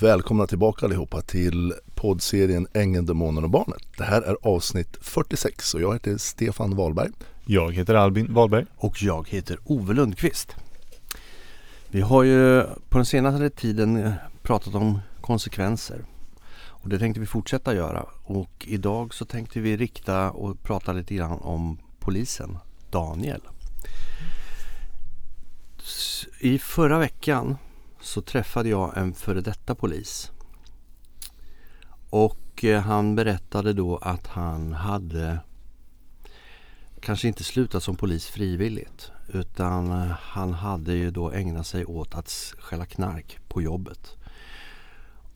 Välkomna tillbaka allihopa till poddserien Ängeln, Demonen och Barnet. Det här är avsnitt 46 och jag heter Stefan Wahlberg. Jag heter Albin Wahlberg. Och jag heter Ove Lundqvist. Vi har ju på den senaste tiden pratat om konsekvenser. Och det tänkte vi fortsätta göra. Och idag så tänkte vi rikta och prata lite grann om polisen, Daniel. I förra veckan så träffade jag en före detta polis. Och eh, han berättade då att han hade kanske inte slutat som polis frivilligt utan eh, han hade ju då ägnat sig åt att skälla knark på jobbet.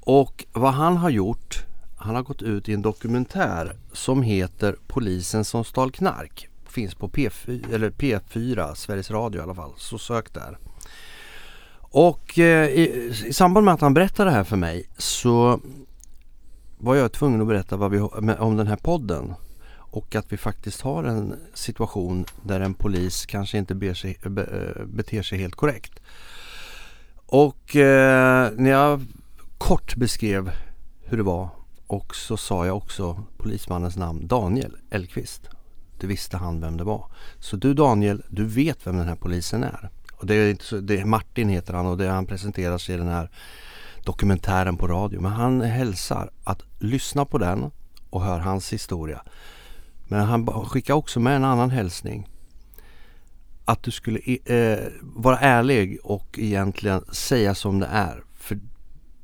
Och vad han har gjort, han har gått ut i en dokumentär som heter Polisen som stal knark. Finns på P4, eller P4, Sveriges Radio i alla fall, så sök där. Och eh, i, i, samband med att han berättade det här för mig så var jag tvungen att berätta vad vi, om den här podden. Och att vi faktiskt har en situation där en polis kanske inte ber sig, eh, be, eh, beter sig helt korrekt. Och eh, när jag kort beskrev hur det var och så sa jag också polismannens namn Daniel Elkvist. Det visste han vem det var. Så du Daniel, du vet vem den här polisen är. Och det är, inte så, det är Martin heter han och det han presenteras i den här dokumentären på radio. Men han hälsar att lyssna på den och hör hans historia. Men han skickar också med en annan hälsning. Att du skulle eh, vara ärlig och egentligen säga som det är. För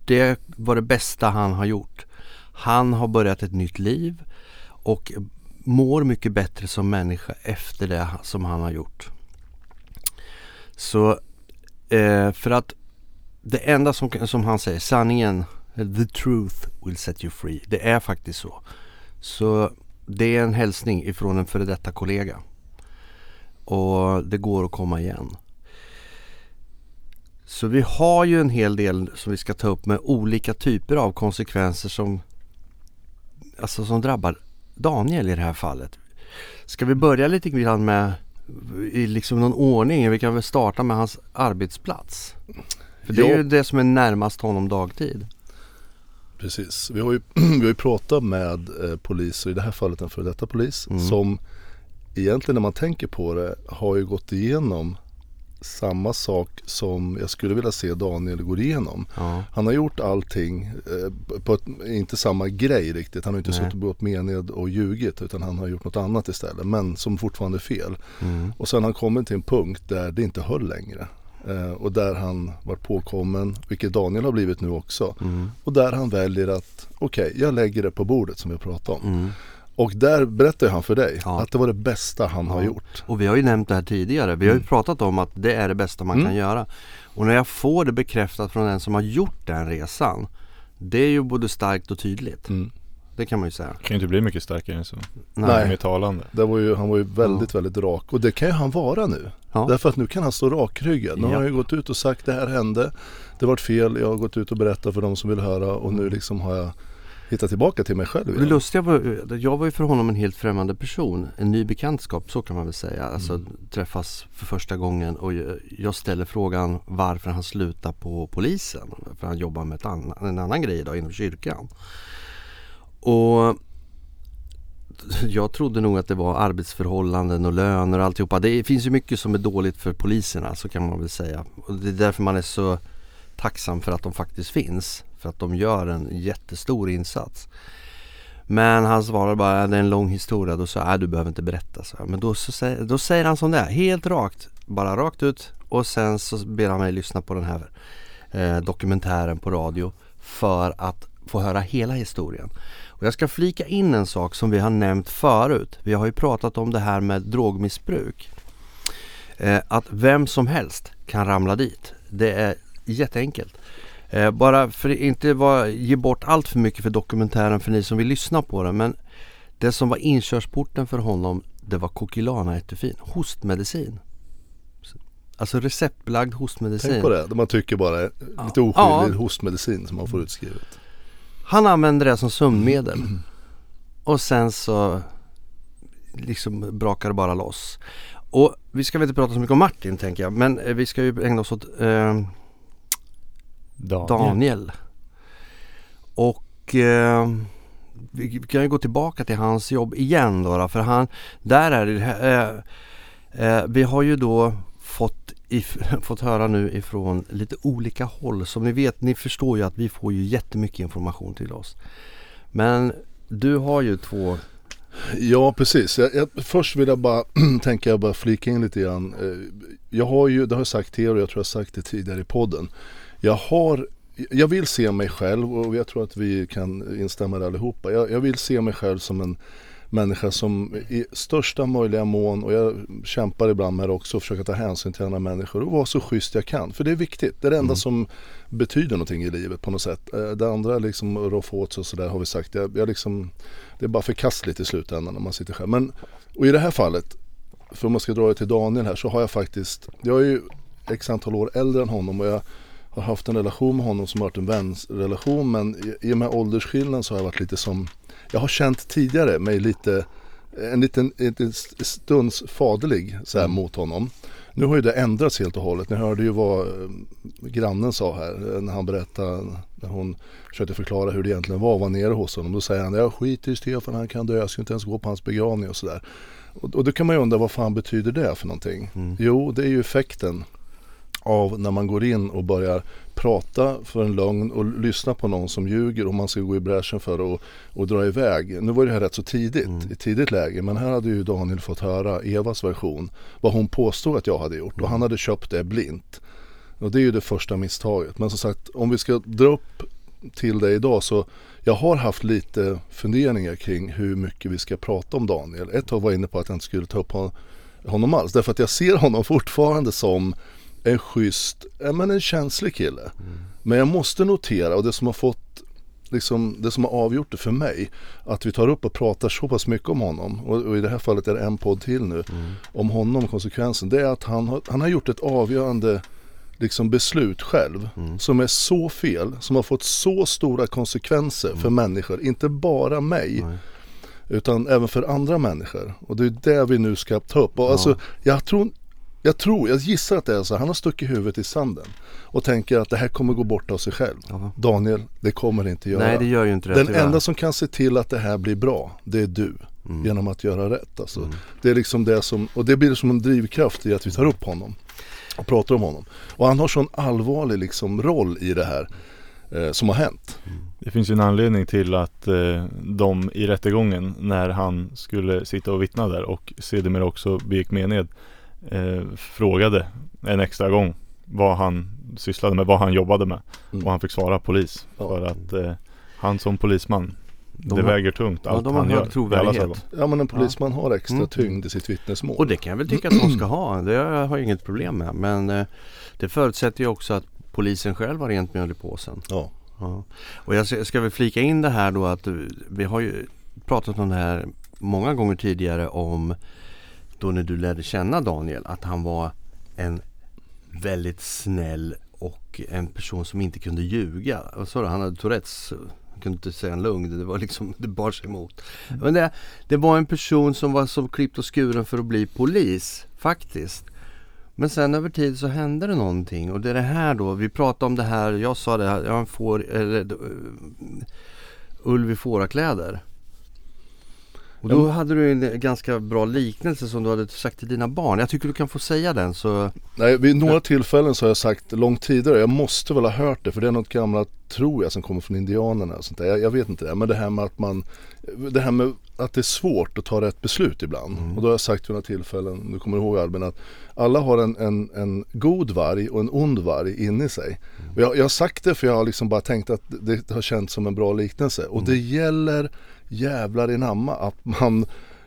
det var det bästa han har gjort. Han har börjat ett nytt liv och mår mycket bättre som människa efter det som han har gjort. Så eh, för att det enda som, som han säger, sanningen, the truth will set you free. Det är faktiskt så. Så det är en hälsning ifrån en före detta kollega. Och det går att komma igen. Så vi har ju en hel del som vi ska ta upp med olika typer av konsekvenser som, alltså som drabbar Daniel i det här fallet. Ska vi börja lite grann med i liksom någon ordning? Vi kan väl starta med hans arbetsplats. För det är ju det som är närmast honom dagtid. Precis. Vi har ju, vi har ju pratat med eh, poliser, i det här fallet en före detta polis, mm. som egentligen när man tänker på det har ju gått igenom samma sak som jag skulle vilja se Daniel gå igenom. Ja. Han har gjort allting eh, på ett, inte samma grej riktigt. Han har inte Nej. suttit och begått mened och ljugit utan han har gjort något annat istället. Men som fortfarande är fel. Mm. Och sen har han kommit till en punkt där det inte höll längre. Eh, och där han var påkommen, vilket Daniel har blivit nu också. Mm. Och där han väljer att, okej okay, jag lägger det på bordet som vi pratade om. Mm. Och där berättade han för dig ja. att det var det bästa han ja. har gjort. Och vi har ju nämnt det här tidigare. Vi har ju mm. pratat om att det är det bästa man mm. kan göra. Och när jag får det bekräftat från den som har gjort den resan. Det är ju både starkt och tydligt. Mm. Det kan man ju säga. Det kan ju inte bli mycket starkare än så. Nej. Med talande. Det var ju, han var ju väldigt, ja. väldigt rak. Och det kan ju han vara nu. Ja. Därför att nu kan han stå rakryggad. Nu ja. har han ju gått ut och sagt det här hände. Det var fel. Jag har gått ut och berättat för de som vill höra. Och nu liksom har jag hitta tillbaka till mig själv igen. Det lustiga var, jag var ju för honom en helt främmande person. En ny bekantskap, så kan man väl säga. Alltså mm. träffas för första gången och jag ställer frågan varför han slutar på polisen. För han jobbar med annan, en annan grej idag inom kyrkan. Och jag trodde nog att det var arbetsförhållanden och löner och alltihopa. Det finns ju mycket som är dåligt för poliserna så kan man väl säga. Och det är därför man är så tacksam för att de faktiskt finns. För att de gör en jättestor insats. Men han svarade bara, det är en lång historia. Då sa jag, du behöver inte berätta. Så. Men då, så, då säger han som det är, helt rakt. Bara rakt ut. Och sen så ber han mig lyssna på den här eh, dokumentären på radio. För att få höra hela historien. Och jag ska flika in en sak som vi har nämnt förut. Vi har ju pratat om det här med drogmissbruk. Eh, att vem som helst kan ramla dit. Det är jätteenkelt. Eh, bara för att inte var, ge bort allt för mycket för dokumentären för ni som vill lyssna på den. Men det som var inkörsporten för honom det var Kokilana Etufin, hostmedicin. Alltså receptbelagd hostmedicin. Tänk på det, man tycker bara ja. lite oskyldig ja. hostmedicin som man får utskrivet. Han använde det som sömnmedel. Mm. Och sen så liksom brakar det bara loss. Och vi ska väl inte prata så mycket om Martin tänker jag. Men eh, vi ska ju ägna oss åt eh, Daniel. Daniel. och eh, vi kan ju gå tillbaka till hans jobb igen då. då för han, där är det, eh, eh, vi har ju då fått, if, fått höra nu ifrån lite olika håll. Som ni vet, ni förstår ju att vi får ju jättemycket information till oss. Men du har ju två Ja precis. Jag, jag, först vill jag bara, tänka jag bara flika in lite grann. Eh, Jag har ju, det har jag sagt till er och jag tror jag har sagt det tidigare i podden. Jag har, jag vill se mig själv och jag tror att vi kan instämma där allihopa. Jag, jag vill se mig själv som en människa som i största möjliga mån och jag kämpar ibland med det också, försöka ta hänsyn till andra människor och vara så schysst jag kan. För det är viktigt. Det är det enda Mm. som betyder någonting i livet på något sätt. Eh, Det andra liksom roffa åt sig och sådär har vi sagt. Jag, jag liksom, det är bara förkastligt i slutändan när man sitter själv. Men, och i det här fallet, för om man ska dra det till Daniel här så har jag faktiskt, jag är ju x antal år äldre än honom och jag har haft en relation med honom som har varit en vänsrelation men i, i och med åldersskillnaden så har jag varit lite som, jag har känt tidigare mig lite, en liten, en liten stunds faderlig så här, mot honom. Nu har ju det ändrats helt och hållet. Ni hörde ju vad eh, grannen sa här eh, när han berättade, när hon försökte förklara hur det egentligen var att vara nere hos honom. Då säger han, jag skiter i Stefan, han kan dö, jag ska inte ens gå på hans begravning och sådär. Och, och då kan man ju undra vad fan betyder det för någonting? Mm. Jo, det är ju effekten av när man går in och börjar prata för en lögn och lyssna på någon som ljuger och man ska gå i bräschen för att och dra iväg. Nu var det här rätt så tidigt, Mm. i tidigt läge, men här hade ju Daniel fått höra Evas version, vad hon påstod att jag hade gjort och han hade köpt det blint. Och det är ju det första misstaget. Men som sagt, om vi ska dra upp till det idag så jag har haft lite funderingar kring hur mycket vi ska prata om Daniel. Ett tag var jag inne på att jag inte skulle ta upp hon- honom alls. Därför att jag ser honom fortfarande som en schysst, ja, men en känslig kille. Men jag måste notera och det som har fått liksom, det som har avgjort det för mig att vi tar upp och pratar så pass mycket om honom och, och i det här fallet är det en podd till nu om honom och konsekvensen det är att han har, han har gjort ett avgörande liksom beslut själv som är så fel som har fått så stora konsekvenser för människor, inte bara mig Nej. utan även för andra människor och det är det vi nu ska ta upp och alltså jag tror jag tror, jag gissar att det är så. Han har stuckit huvudet i sanden och tänker att det här kommer gå bort av sig själv. Ja. Daniel, det kommer det inte göra. Nej det gör ju inte det Den tyvärr. enda som kan se till att det här blir bra, det är du. Mm. Genom att göra rätt. Alltså. Det är liksom det som, och det blir som en drivkraft i att vi tar upp honom. Och pratar om honom. Och han har sån allvarlig liksom roll i det här eh, som har hänt. Det finns ju en anledning till att eh, de i rättegången när han skulle sitta och vittna där och sedermera också begick mened eh, frågade en extra gång vad han sysslade med, vad han jobbade med. Mm. Och han fick svara polis. Ja. För att eh, han som polisman, De det har- väger tungt Ja, allt de har han gör. trovärdighet. Ja men en polisman har extra Mm. tyngd i sitt vittnesmål. Och det kan jag väl tycka att de ska ha. Det har jag inget problem med. Men eh, det förutsätter ju också att polisen själv har rent mjöl i påsen. Ja. Ja. Och jag ska, ska väl flika in det här då att eh, vi har ju pratat om det här många gånger tidigare om då när du lärde känna Daniel att han var en väldigt snäll och en person som inte kunde ljuga. Vad sa du? Han hade Tourettes. Han kunde inte säga en lögn. Det var liksom, det bar sig emot. Men det, det var en person som var så klippt och skuren för att bli polis. Faktiskt. Men sen över tid så hände det någonting och det är det här då, vi pratade om det här, jag sa det här, jag får, eller, eh, uh, ulv i fårakläder. Och då hade du en ganska bra liknelse som du hade sagt till dina barn. Jag tycker du kan få säga den så Nej, vid några tillfällen så har jag sagt långt tidigare, jag måste väl ha hört det för det är något gammalt, tror jag, som kommer från indianerna och sånt där. Jag, jag vet inte det, men det här med att man, det här med att det är svårt att ta rätt beslut ibland. Och då har jag sagt vid några tillfällen, du kommer ihåg Albin, att alla har en, en, en god varg och en ond varg inne i sig. Och jag, jag har sagt det för jag har liksom bara tänkt att det har känts som en bra liknelse. Och det gäller jävlar i namma att man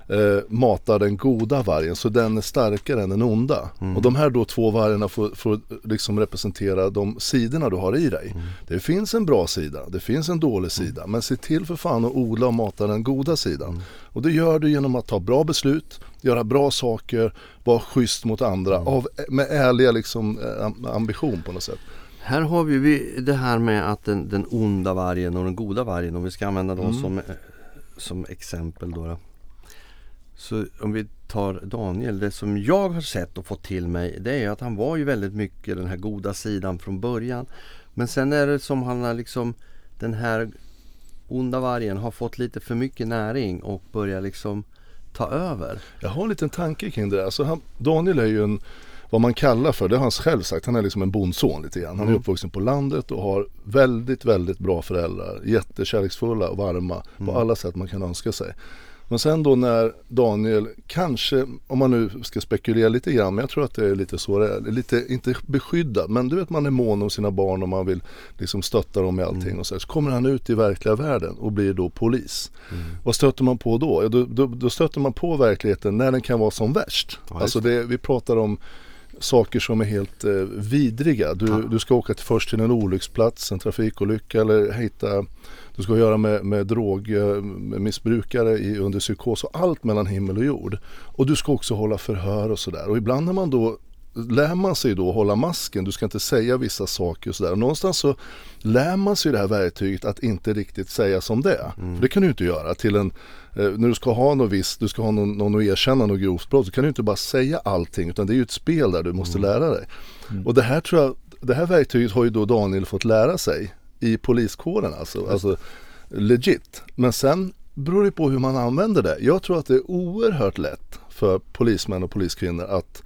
eh, matar den goda vargen så den är starkare än den onda. Och de här då två vargarna får, får liksom representera de sidorna du har i dig. Det finns en bra sida, det finns en dålig sida. Men se till för fan att odla och mata den goda sidan. Och det gör du genom att ta bra beslut, göra bra saker, vara schysst mot andra av, med ärliga liksom, eh, am- ambition på något sätt. Här har vi- vi det här med att den, den onda vargen och den goda vargen om vi ska använda dem som, eh, som exempel då, då. Så om vi tar Daniel, det som jag har sett och fått till mig det är att han var ju väldigt mycket den här goda sidan från början. Men sen är det som han har liksom den här onda vargen har fått lite för mycket näring och börjar liksom ta över? Jag har en liten tanke kring det där. Alltså han, Daniel är ju en vad man kallar för, det har han själv sagt, han är liksom en bondson lite grann. Han är Mm. uppvuxen på landet och har väldigt, väldigt bra föräldrar. Jättekärleksfulla och varma Mm. på alla sätt man kan önska sig. Men sen då när Daniel kanske, om man nu ska spekulera lite grann, men jag tror att det är lite så det är. Lite, inte beskyddad, men du vet man är mån om sina barn och man vill liksom stötta dem i allting Mm. och så, här. så kommer han ut i verkliga världen och blir då polis. Mm. Vad stöter man på då? Ja, då, då? Då stöter man på verkligheten när den kan vara som värst. Ja, alltså det, vi pratar om saker som är helt eh, vidriga. Du, Ja. du ska åka till, först till en olycksplats, en trafikolycka eller hitta du ska göra med, med drogmissbrukare i, under psykos och allt mellan himmel och jord. Och du ska också hålla förhör och sådär. Och ibland när man då lär man sig då att hålla masken, du ska inte säga vissa saker och sådär. Någonstans så lär man sig det här verktyget att inte riktigt säga som det är. För det kan du inte göra till en, eh, när du ska ha något visst, du ska ha någon, någon att erkänna något grovt brott, så kan du inte bara säga allting utan det är ju ett spel där du måste lära dig. Och det här tror jag, det här verktyget har ju då Daniel fått lära sig i poliskåren alltså, alltså legit. Men sen beror det på hur man använder det. Jag tror att det är oerhört lätt för polismän och poliskvinnor att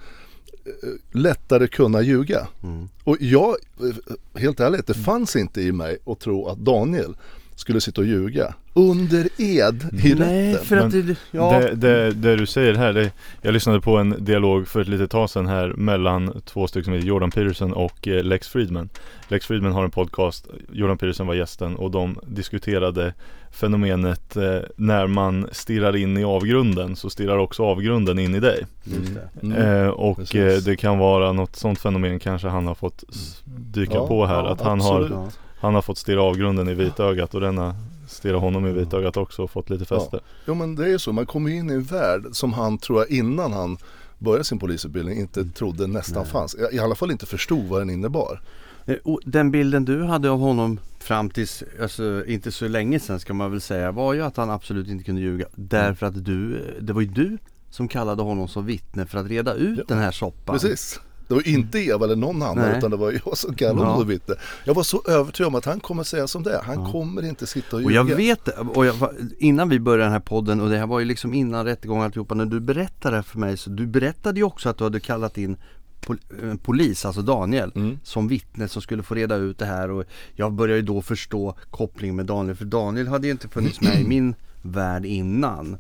lättare kunna ljuga. Mm. Och jag, eh, helt ärligt, det fanns inte i mig att tro att Daniel skulle sitta och ljuga under ed i Nej, rätten. för att det, ja. Det, det, det du säger här, det, jag lyssnade på en dialog för ett litet tag sedan här mellan två stycken som heter Jordan Peterson och eh, Lex Friedman. Lex Friedman har en podcast, Jordan Peterson var gästen och de diskuterade fenomenet eh, när man stirrar in i avgrunden så stirrar också avgrunden in i dig. Just det. Mm. Eh, och eh, det kan vara något sånt fenomen kanske han har fått s- dyka Ja, på här. ja, att han absolut. har, han har fått stirra avgrunden i vitögat och den har stirrat honom i vitögat också och fått lite fäste. Jo men det är ju så, man kommer in i en värld som han tror jag innan han började sin polisutbildning inte trodde nästan Nej. fanns. I alla fall inte förstod vad den innebar. Eh, och Den bilden du hade av honom fram tills, alltså inte så länge sedan ska man väl säga, var ju att han absolut inte kunde ljuga. Därför att du, det var ju du som kallade honom som vittne för att reda ut Ja, den här soppan. Precis. Det var inte Eva eller någon annan Nej. utan det var jag som kallade Ja. honom vittne. Jag var så övertygad om att han kommer säga som det är. Han Ja. kommer inte sitta och Och ljuga. jag vet, och jag, innan vi började den här podden och det här var ju liksom innan rättegången alltihopa, när du berättade det här för mig så du berättade ju också att du hade kallat in pol, en polis, alltså Daniel, Mm. som vittne som skulle få reda ut det här och jag började ju då förstå kopplingen med Daniel för Daniel hade ju inte funnits med i min värld innan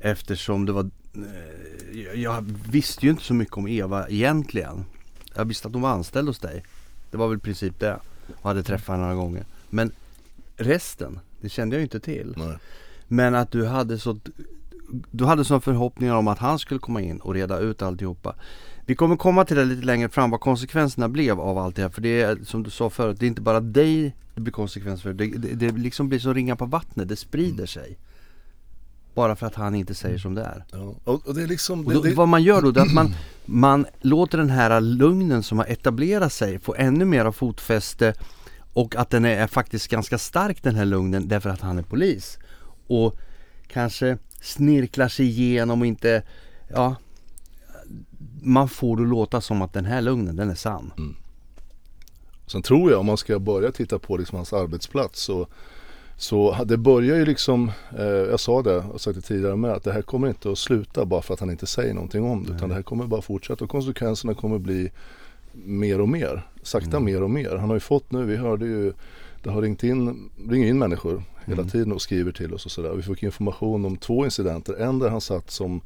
eftersom det var eh, jag- jag visste ju inte så mycket om Eva egentligen. Jag visste att hon var anställd hos dig. Det var väl i princip det och hade träffat henne några gånger. Men resten, det kände jag ju inte till. Nej. Men att du hade så Du hade sån förhoppningar om att han skulle komma in och reda ut alltihopa. Vi kommer komma till det lite längre fram vad konsekvenserna blev av allt det här. För det är som du sa förut, det är inte bara dig det blir konsekvenser för. Det, det, det liksom blir så ringa på vattnet, det sprider sig. Bara för att han inte säger som det är. Ja. Och, och det är liksom... Det, då, det, vad man gör då, det är att man, man låter den här lugnen som har etablerat sig få ännu mera fotfäste och att den är faktiskt ganska stark den här lugnen därför att han är polis. Och kanske snirklar sig igenom och inte, ja man får det låta som att den här lugnen, den är sann. Sen tror jag om man ska börja titta på liksom hans arbetsplats så så det börjar ju liksom, eh, jag sa det och sagt det tidigare med, att det här kommer inte att sluta bara för att han inte säger någonting om det. Utan det här kommer bara fortsätta och konsekvenserna kommer bli mer och mer. Sakta mer och mer. Han har ju fått nu, vi hörde ju, det har ringt in, ringer in människor hela tiden och skriver till oss och sådär. Vi fick information om två incidenter. En där han satt som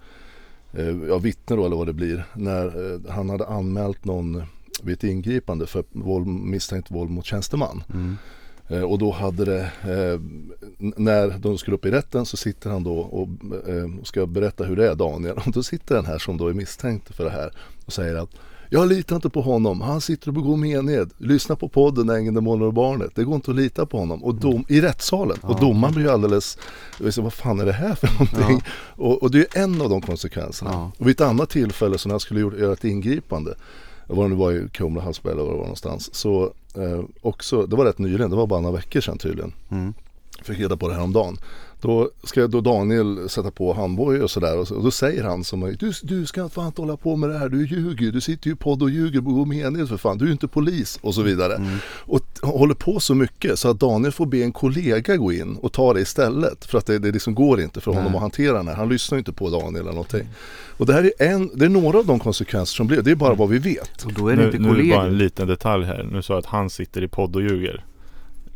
eh, ja, vittne då eller vad det blir. När eh, han hade anmält någon vid ett ingripande för våld, misstänkt våld mot tjänsteman. Eh, och då hade det, eh, när de skulle upp i rätten så sitter han då och eh, ska berätta hur det är Daniel. Och då sitter den här som då är misstänkt för det här och säger att jag litar inte på honom, han sitter och begår mened. Lyssna på podden Ängen, demoner och barnet. Det går inte att lita på honom. Och dom, I rättssalen. Och domaren blir ju alldeles, säger, vad fan är det här för någonting? Och, och det är en av de konsekvenserna. Ja. Och vid ett annat tillfälle så när jag skulle göra ett ingripande var det nu var i Kumla, Hallsberg eller var det var någonstans. Så eh, också, det var rätt nyligen, det var bara några veckor sedan tydligen. Mm fick reda på det här om dagen. Då ska då Daniel sätta på handbojor och sådär och, så, och då säger han som du, du ska fan inte hålla på med det här, du ljuger, du sitter ju i podd och ljuger på menighet för fan, du är ju inte polis och så vidare. Mm. Och håller på så mycket så att Daniel får be en kollega gå in och ta det istället för att det, det liksom går inte för honom Nej. att hantera den här. Han lyssnar ju inte på Daniel eller någonting. Mm. Och det här är, en, det är några av de konsekvenser som blir, det är bara vad vi vet. Och då är det nu, inte kollegor. Nu är det bara en liten detalj här, nu sa jag att han sitter i podd och ljuger.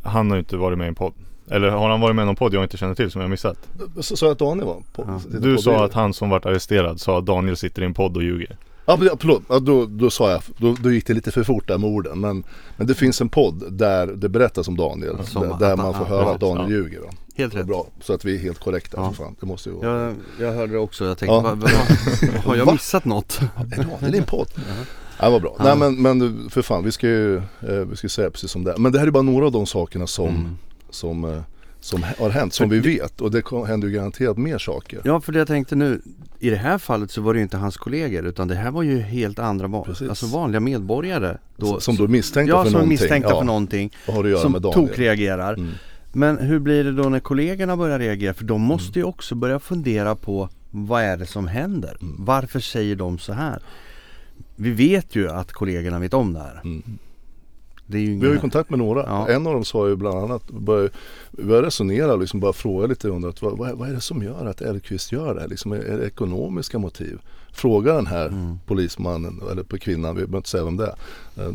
Han har ju inte varit med i en podd. Eller har han varit med i någon podd jag inte känner till som jag missat? Så sa jag att Daniel var på, ja. Du sa att han som vart arresterad sa att Daniel sitter i en podd och ljuger. Ja, förlåt, ja, då, då sa jag, då, då gick det lite för fort där med orden. Men, men det finns en podd där det berättas om Daniel. Som, där, där man får höra att Daniel ja. ljuger. Då. Helt rätt. Bra, så att vi är helt korrekta. Ja. Fan, det måste ju vara. Jag, jag hörde det också, jag tänkte, ja. vad, vad, har jag missat något? Är Daniel i en podd? Ja, vad bra. Ja. Nej men, men för fan, vi ska ju eh, vi ska säga precis som det är. Men det här är bara några av de sakerna som, mm. Som eh, som har hänt, som vi vet. Och det händer ju garanterat mer saker. Ja, för det jag tänkte nu, i det här fallet så var det ju inte hans kollegor utan det här var ju helt andra, alltså vanliga medborgare. Då, som då misstänkta ja, för som någonting. misstänkta ja. för någonting. Vad har det att göra som med Daniel? tokreagerar. Mm. Men hur blir det då när kollegorna börjar reagera? För de måste ju också börja fundera på vad är det som händer? Mm. Varför säger de så här? Vi vet ju att kollegorna vet om det här. Mm. Vi har ju kontakt med några. Ja. En av dem sa ju bland annat, började, började resonera och liksom bara fråga lite under vad, vad, är det som gör att Elkvist gör det här? Liksom, är det ekonomiska motiv? Fråga den här mm. polismannen eller på kvinnan, vi behöver inte säga vem det är. Eh,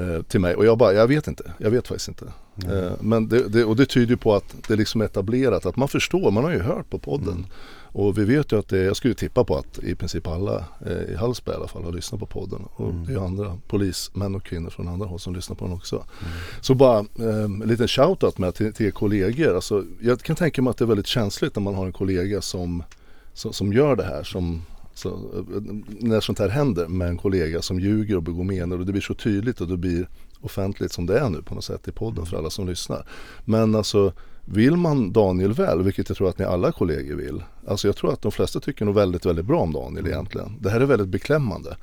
eh, till mig och jag bara, jag vet inte, jag vet faktiskt inte. Mm. Men det, det, och det tyder ju på att det liksom är etablerat, att man förstår, man har ju hört på podden. Mm. Och vi vet ju att det, jag skulle tippa på att i princip alla eh, i Hallsberg i alla fall har lyssnat på podden. Och mm. det är andra polismän och kvinnor från andra håll som lyssnar på den också. Mm. Så bara eh, en liten shoutout med till, till kollegor. Alltså, jag kan tänka mig att det är väldigt känsligt när man har en kollega som, som, som gör det här. Som, så, eh, när sånt här händer med en kollega som ljuger och begår menor och det blir så tydligt och det blir offentligt som det är nu på något sätt i podden mm. för alla som lyssnar. Men alltså vill man Daniel väl, vilket jag tror att ni alla kollegor vill. Alltså jag tror att de flesta tycker nog väldigt, väldigt bra om Daniel mm. egentligen. Det här är väldigt beklämmande.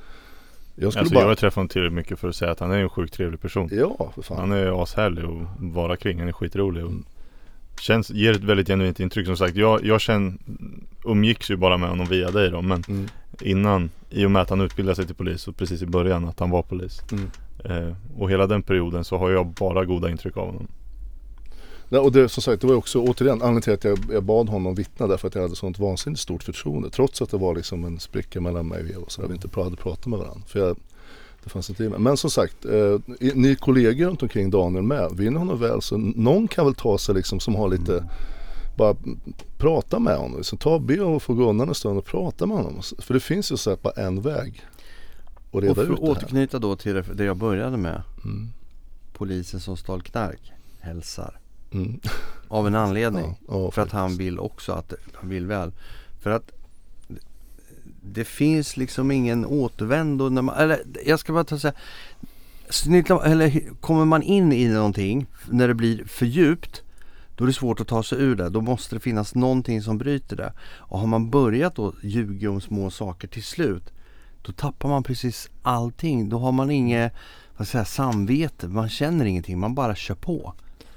Jag, skulle alltså bara... jag har träffat honom tillräckligt mycket för att säga att han är en sjukt trevlig person. Ja, för fan. Han är ashärlig att vara kring. Han är skitrolig. Och mm. känns, ger ett väldigt genuint intryck. Som sagt, jag, jag känner, umgicks ju bara med honom via dig då. Men mm. innan, i och med att han utbildade sig till polis och precis i början att han var polis. Mm. Eh, och hela den perioden så har jag bara goda intryck av honom. Ja, och det, som sagt, det var också återigen anledningen till att jag, jag bad honom vittna därför att jag hade sånt vansinnigt stort förtroende. Trots att det var liksom en spricka mellan mig och så att vi inte hade pratat med varandra. För jag, det fanns inte Men som sagt, eh, ni kollegor runt omkring Daniel med, ni honom väl så någon kan väl ta sig liksom som har lite mm. Bara prata med honom, liksom, ta be och få gå undan en stund och prata med honom. För det finns ju så här bara en väg. Och reda och för ut det här. återknyta då till det jag började med. Mm. Polisen som stal knark hälsar. Mm. Av en anledning. Ja, ja, för att han vill också att han vill väl. För att det finns liksom ingen återvändo. När man, eller jag ska bara ta säga. Eller kommer man in i någonting när det blir för djupt då är det svårt att ta sig ur det. Då måste det finnas någonting som bryter det. Och har man börjat då ljuga om små saker till slut då tappar man precis allting. Då har man inget vad säger, samvete. Man känner ingenting. Man bara kör på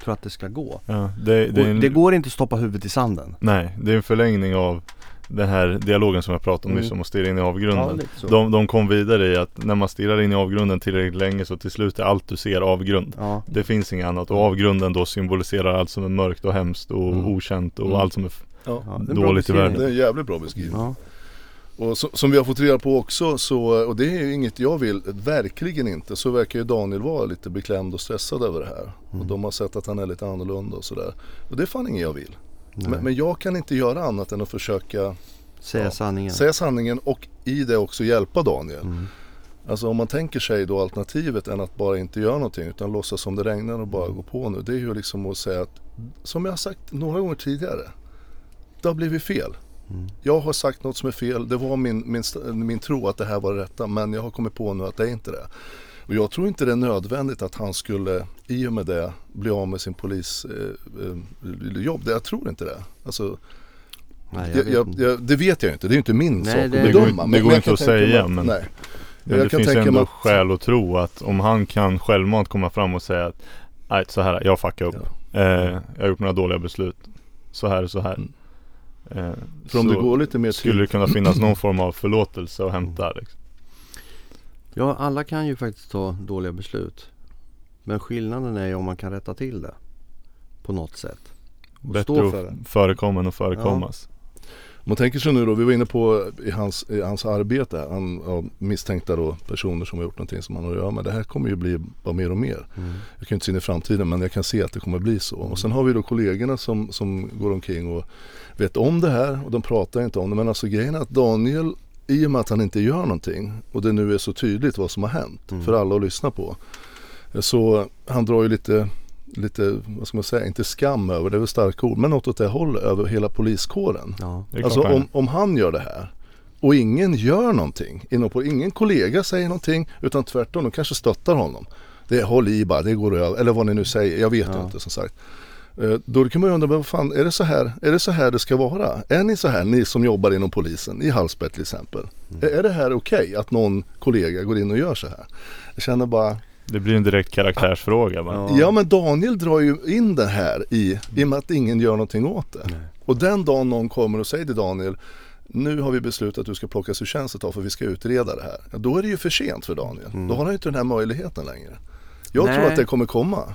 för att det ska gå. Ja, det, det, en... det, går inte att stoppa huvudet i sanden. Nej, det är en förlängning av den här dialogen som jag pratade om mm. nyss om att stirra in i avgrunden. Ja, de, de kom vidare i att när man stirrar in i avgrunden tillräckligt länge så till slut är allt du ser avgrund. Ja. Det finns inget annat och avgrunden då symboliserar allt som är mörkt och hemskt och mm. okänt och mm. allt som är ja. dåligt i världen. Det är en jävligt bra beskrivning. Och så, som vi har fått reda på också, så, och det är ju inget jag vill, verkligen inte, så verkar ju Daniel vara lite beklämd och stressad över det här. Mm. Och de har sett att han är lite annorlunda och sådär. Och det är fan inget jag vill. Men, men, jag kan inte göra annat än att försöka säga, ja, sanningen. säga sanningen och i det också hjälpa Daniel. Mm. Alltså om man tänker sig då alternativet än att bara inte göra någonting utan låtsas som det regnar och bara mm. gå på nu. Det är ju liksom att säga att, som jag har sagt några gånger tidigare, det har blivit fel. Mm. Jag har sagt något som är fel. Det var min, min, min tro att det här var det rätta. Men jag har kommit på nu att det är inte det. Och jag tror inte det är nödvändigt att han skulle i och med det bli av med sin polisjobb. Eh, eh, jag tror inte det. Alltså, nej, jag jag, jag, det vet jag inte. Det är inte min nej, sak att bedöma. Det går, det går inte att säga men, nej. men det finns ändå att... skäl att tro att om han kan självmant komma fram och säga att Nej så här, jag fuckar upp. Ja. eh, Jag har gjort några dåliga beslut Så här och så här Mm. Eh, För om så det går lite mer Skulle det kunna finnas någon form av förlåtelse att hämta liksom. Ja, alla kan ju faktiskt ta dåliga beslut. Men skillnaden är ju om man kan rätta till det. På något sätt. Och Bättre stå för det. att förekomma än att förekommas Om man tänker sig nu då, vi var inne på i hans, i hans arbete, han, ja, misstänkta då personer som har gjort någonting som han har att göra med. Det här kommer ju bli bara mer och mer. Mm. Jag kan inte se in i framtiden men jag kan se att det kommer bli så. Och sen har vi då kollegorna som, som går omkring och vet om det här och de pratar inte om det. Men alltså grejen är att Daniel, i och med att han inte gör någonting och det nu är så tydligt vad som har hänt Mm. för alla att lyssna på. Så han drar ju lite, lite, vad ska man säga, inte skam över, det är väl starka ord, men något åt det hållet över hela poliskåren. Ja. Alltså om, om han gör det här och ingen gör någonting, ingen kollega säger någonting utan tvärtom, de kanske stöttar honom. Det är håll i bara, det går över, eller vad ni nu säger, jag vet Ja. inte som sagt. Eh, Då kan man ju undra, men vad fan, är det, så här, är det så här det ska vara? Är ni så här, ni som jobbar inom polisen, i Hallsberg till exempel? Mm. Är, det här okej att någon kollega går in och gör så här? Jag känner bara, Det blir en direkt karaktärsfråga? Ja. ja men Daniel drar ju in det här i, i och med att ingen gör någonting åt det. Nej. Och den dagen någon kommer och säger till Daniel nu har vi beslutat att du ska plockas ur tjänst ett tag för vi ska utreda det här. Ja, då är det ju för sent för Daniel. Mm. Då har han ju inte den här möjligheten längre. Jag Nej. tror att det kommer komma.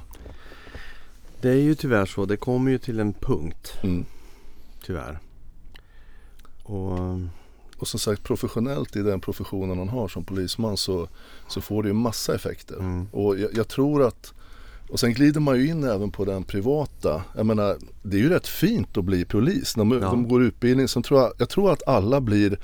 Det är ju tyvärr så. Det kommer ju till en punkt. Mm. Tyvärr. Och Och som sagt professionellt i den professionen han har som polisman så, så får det ju massa effekter. mm. Och jag, jag tror att och sen glider man ju in även på den privata. Jag menar det är ju rätt fint att bli polis. De, Ja. de går utbildning. Sen tror jag, jag tror att alla blir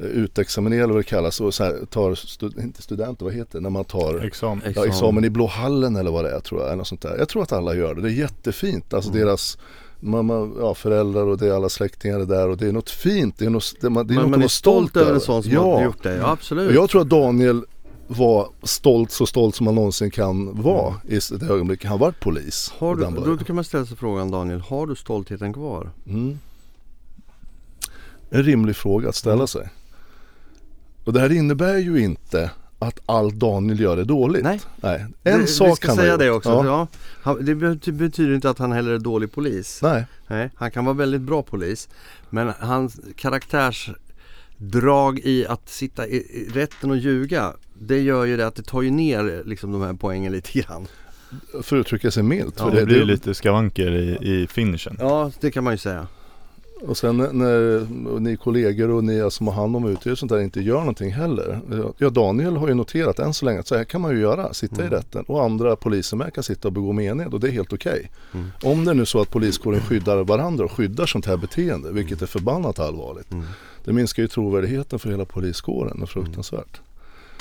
eh, utexaminerade vad det kallas och så här, tar, stu, inte studenter, vad heter det, när man tar Examen ja, Examen. i Blå hallen eller vad det är tror jag. Eller något sånt där. Jag tror att alla gör det. Det är jättefint. Alltså Mm. deras mamma, ja, föräldrar och det är alla släktingar är där och det är något fint. Det är något, det, man, det är Men något man är stolt över en sån som ja. har gjort det. Ja, absolut. Och jag tror att Daniel var stolt, så stolt som man någonsin kan vara Mm. i det ögonblick han var polis. har du, då kan man ställa sig frågan Daniel, har du stoltheten kvar? Mm. En rimlig fråga att ställa sig. Och det här innebär ju inte att allt Daniel gör är dåligt. Nej. Nej. En det, sak Vi ska kan säga det också. Ja. Ja. Han, det bety- betyder inte att han heller är dålig polis. Nej. Nej, han kan vara väldigt bra polis. Men hans karaktärsdrag i att sitta i, rätten och ljuga Det gör ju det att det tar ju ner liksom de här poängen lite grann. För att uttrycka sig milt. Ja, för Det blir lite skavanker i, i finishen Ja, det kan man ju säga. Och sen när, ni kollegor och ni som har hand om utredning och sånt där inte gör någonting heller. Ja Daniel har ju noterat än så länge att så här kan man ju göra, sitta Mm. i rätten. Och andra poliser med kan sitta och begå mened och det är helt okej. Mm. Om det är nu så att poliskåren skyddar varandra och skyddar sånt här beteende, vilket är förbannat allvarligt. Mm. Det minskar ju trovärdigheten för hela poliskåren och fruktansvärt.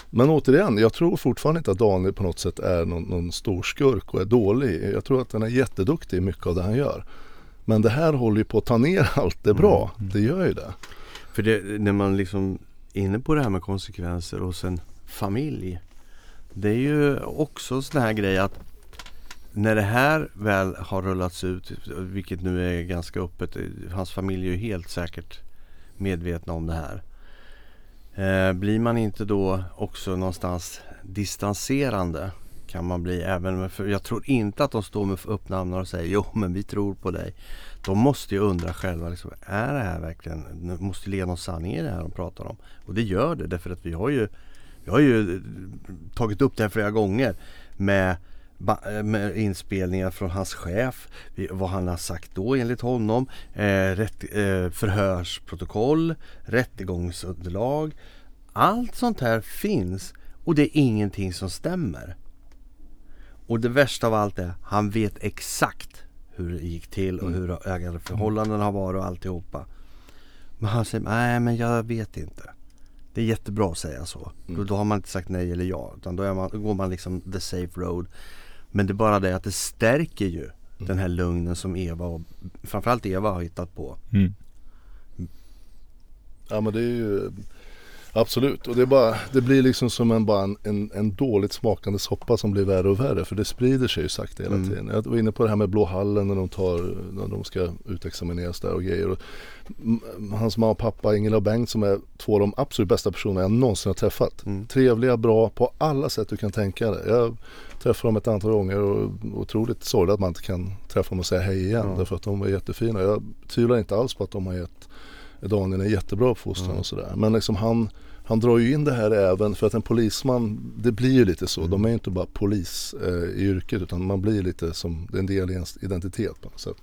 Men återigen, jag tror fortfarande inte att Daniel på något sätt är någon, någon stor skurk och är dålig. Jag tror att han är jätteduktig i mycket av det han gör. Men det här håller ju på att ta ner allt det bra. Mm. Det gör ju det. För det, när man liksom är inne på det här med konsekvenser hos en familj. Det är ju också en sån här grej att när det här väl har rullats ut, vilket nu är ganska öppet, hans familj är ju helt säkert medvetna om det här. Eh, blir man inte då också någonstans distanserande kan man bli även för jag tror inte att de står med öppna armar och säger jo men vi tror på dig. De måste ju undra själva, liksom, är det här verkligen, nu måste ligga någon sanning i det här de pratar om? Och det gör det därför att vi har ju, vi har ju eh, tagit upp det här flera gånger med, eh, med inspelningar från hans chef, vad han har sagt då enligt honom, eh, rätt, eh, förhörsprotokoll, rättegångsunderlag. Allt sånt här finns och det är ingenting som stämmer. Och det värsta av allt är, han vet exakt hur det gick till och hur ägarförhållandena har varit och alltihopa. Men han säger, nej men jag vet inte. Det är jättebra att säga så. Då, då har man inte sagt nej eller ja. Utan då, man, då går man liksom the safe road. Men det är bara det att det stärker ju den här lugnen som Eva och framförallt Eva har hittat på. mm. Ja men det är ju Absolut, och det, bara, det blir liksom som en, bara en, en, en dåligt smakande soppa som blir värre och värre. För det sprider sig ju sakta hela Mm. tiden. Jag var inne på det här med Blå hallen när de, tar, när de ska utexamineras där och grejer. Och hans mamma och pappa Ingela och Bengt som är två av de absolut bästa personerna jag någonsin har träffat. Mm. Trevliga, bra på alla sätt du kan tänka dig. Jag träffade dem ett antal gånger och otroligt sorgligt att man inte kan träffa dem och säga hej igen. Ja. Därför att de var jättefina. Jag tvivlar inte alls på att de har gett Daniel en jättebra uppfostran Ja. och sådär. Men liksom han, han drar ju in det här även för att en polisman, det blir ju lite så. De är ju inte bara polis eh, i yrket utan man blir lite som det är en del i ens identitet på något sätt.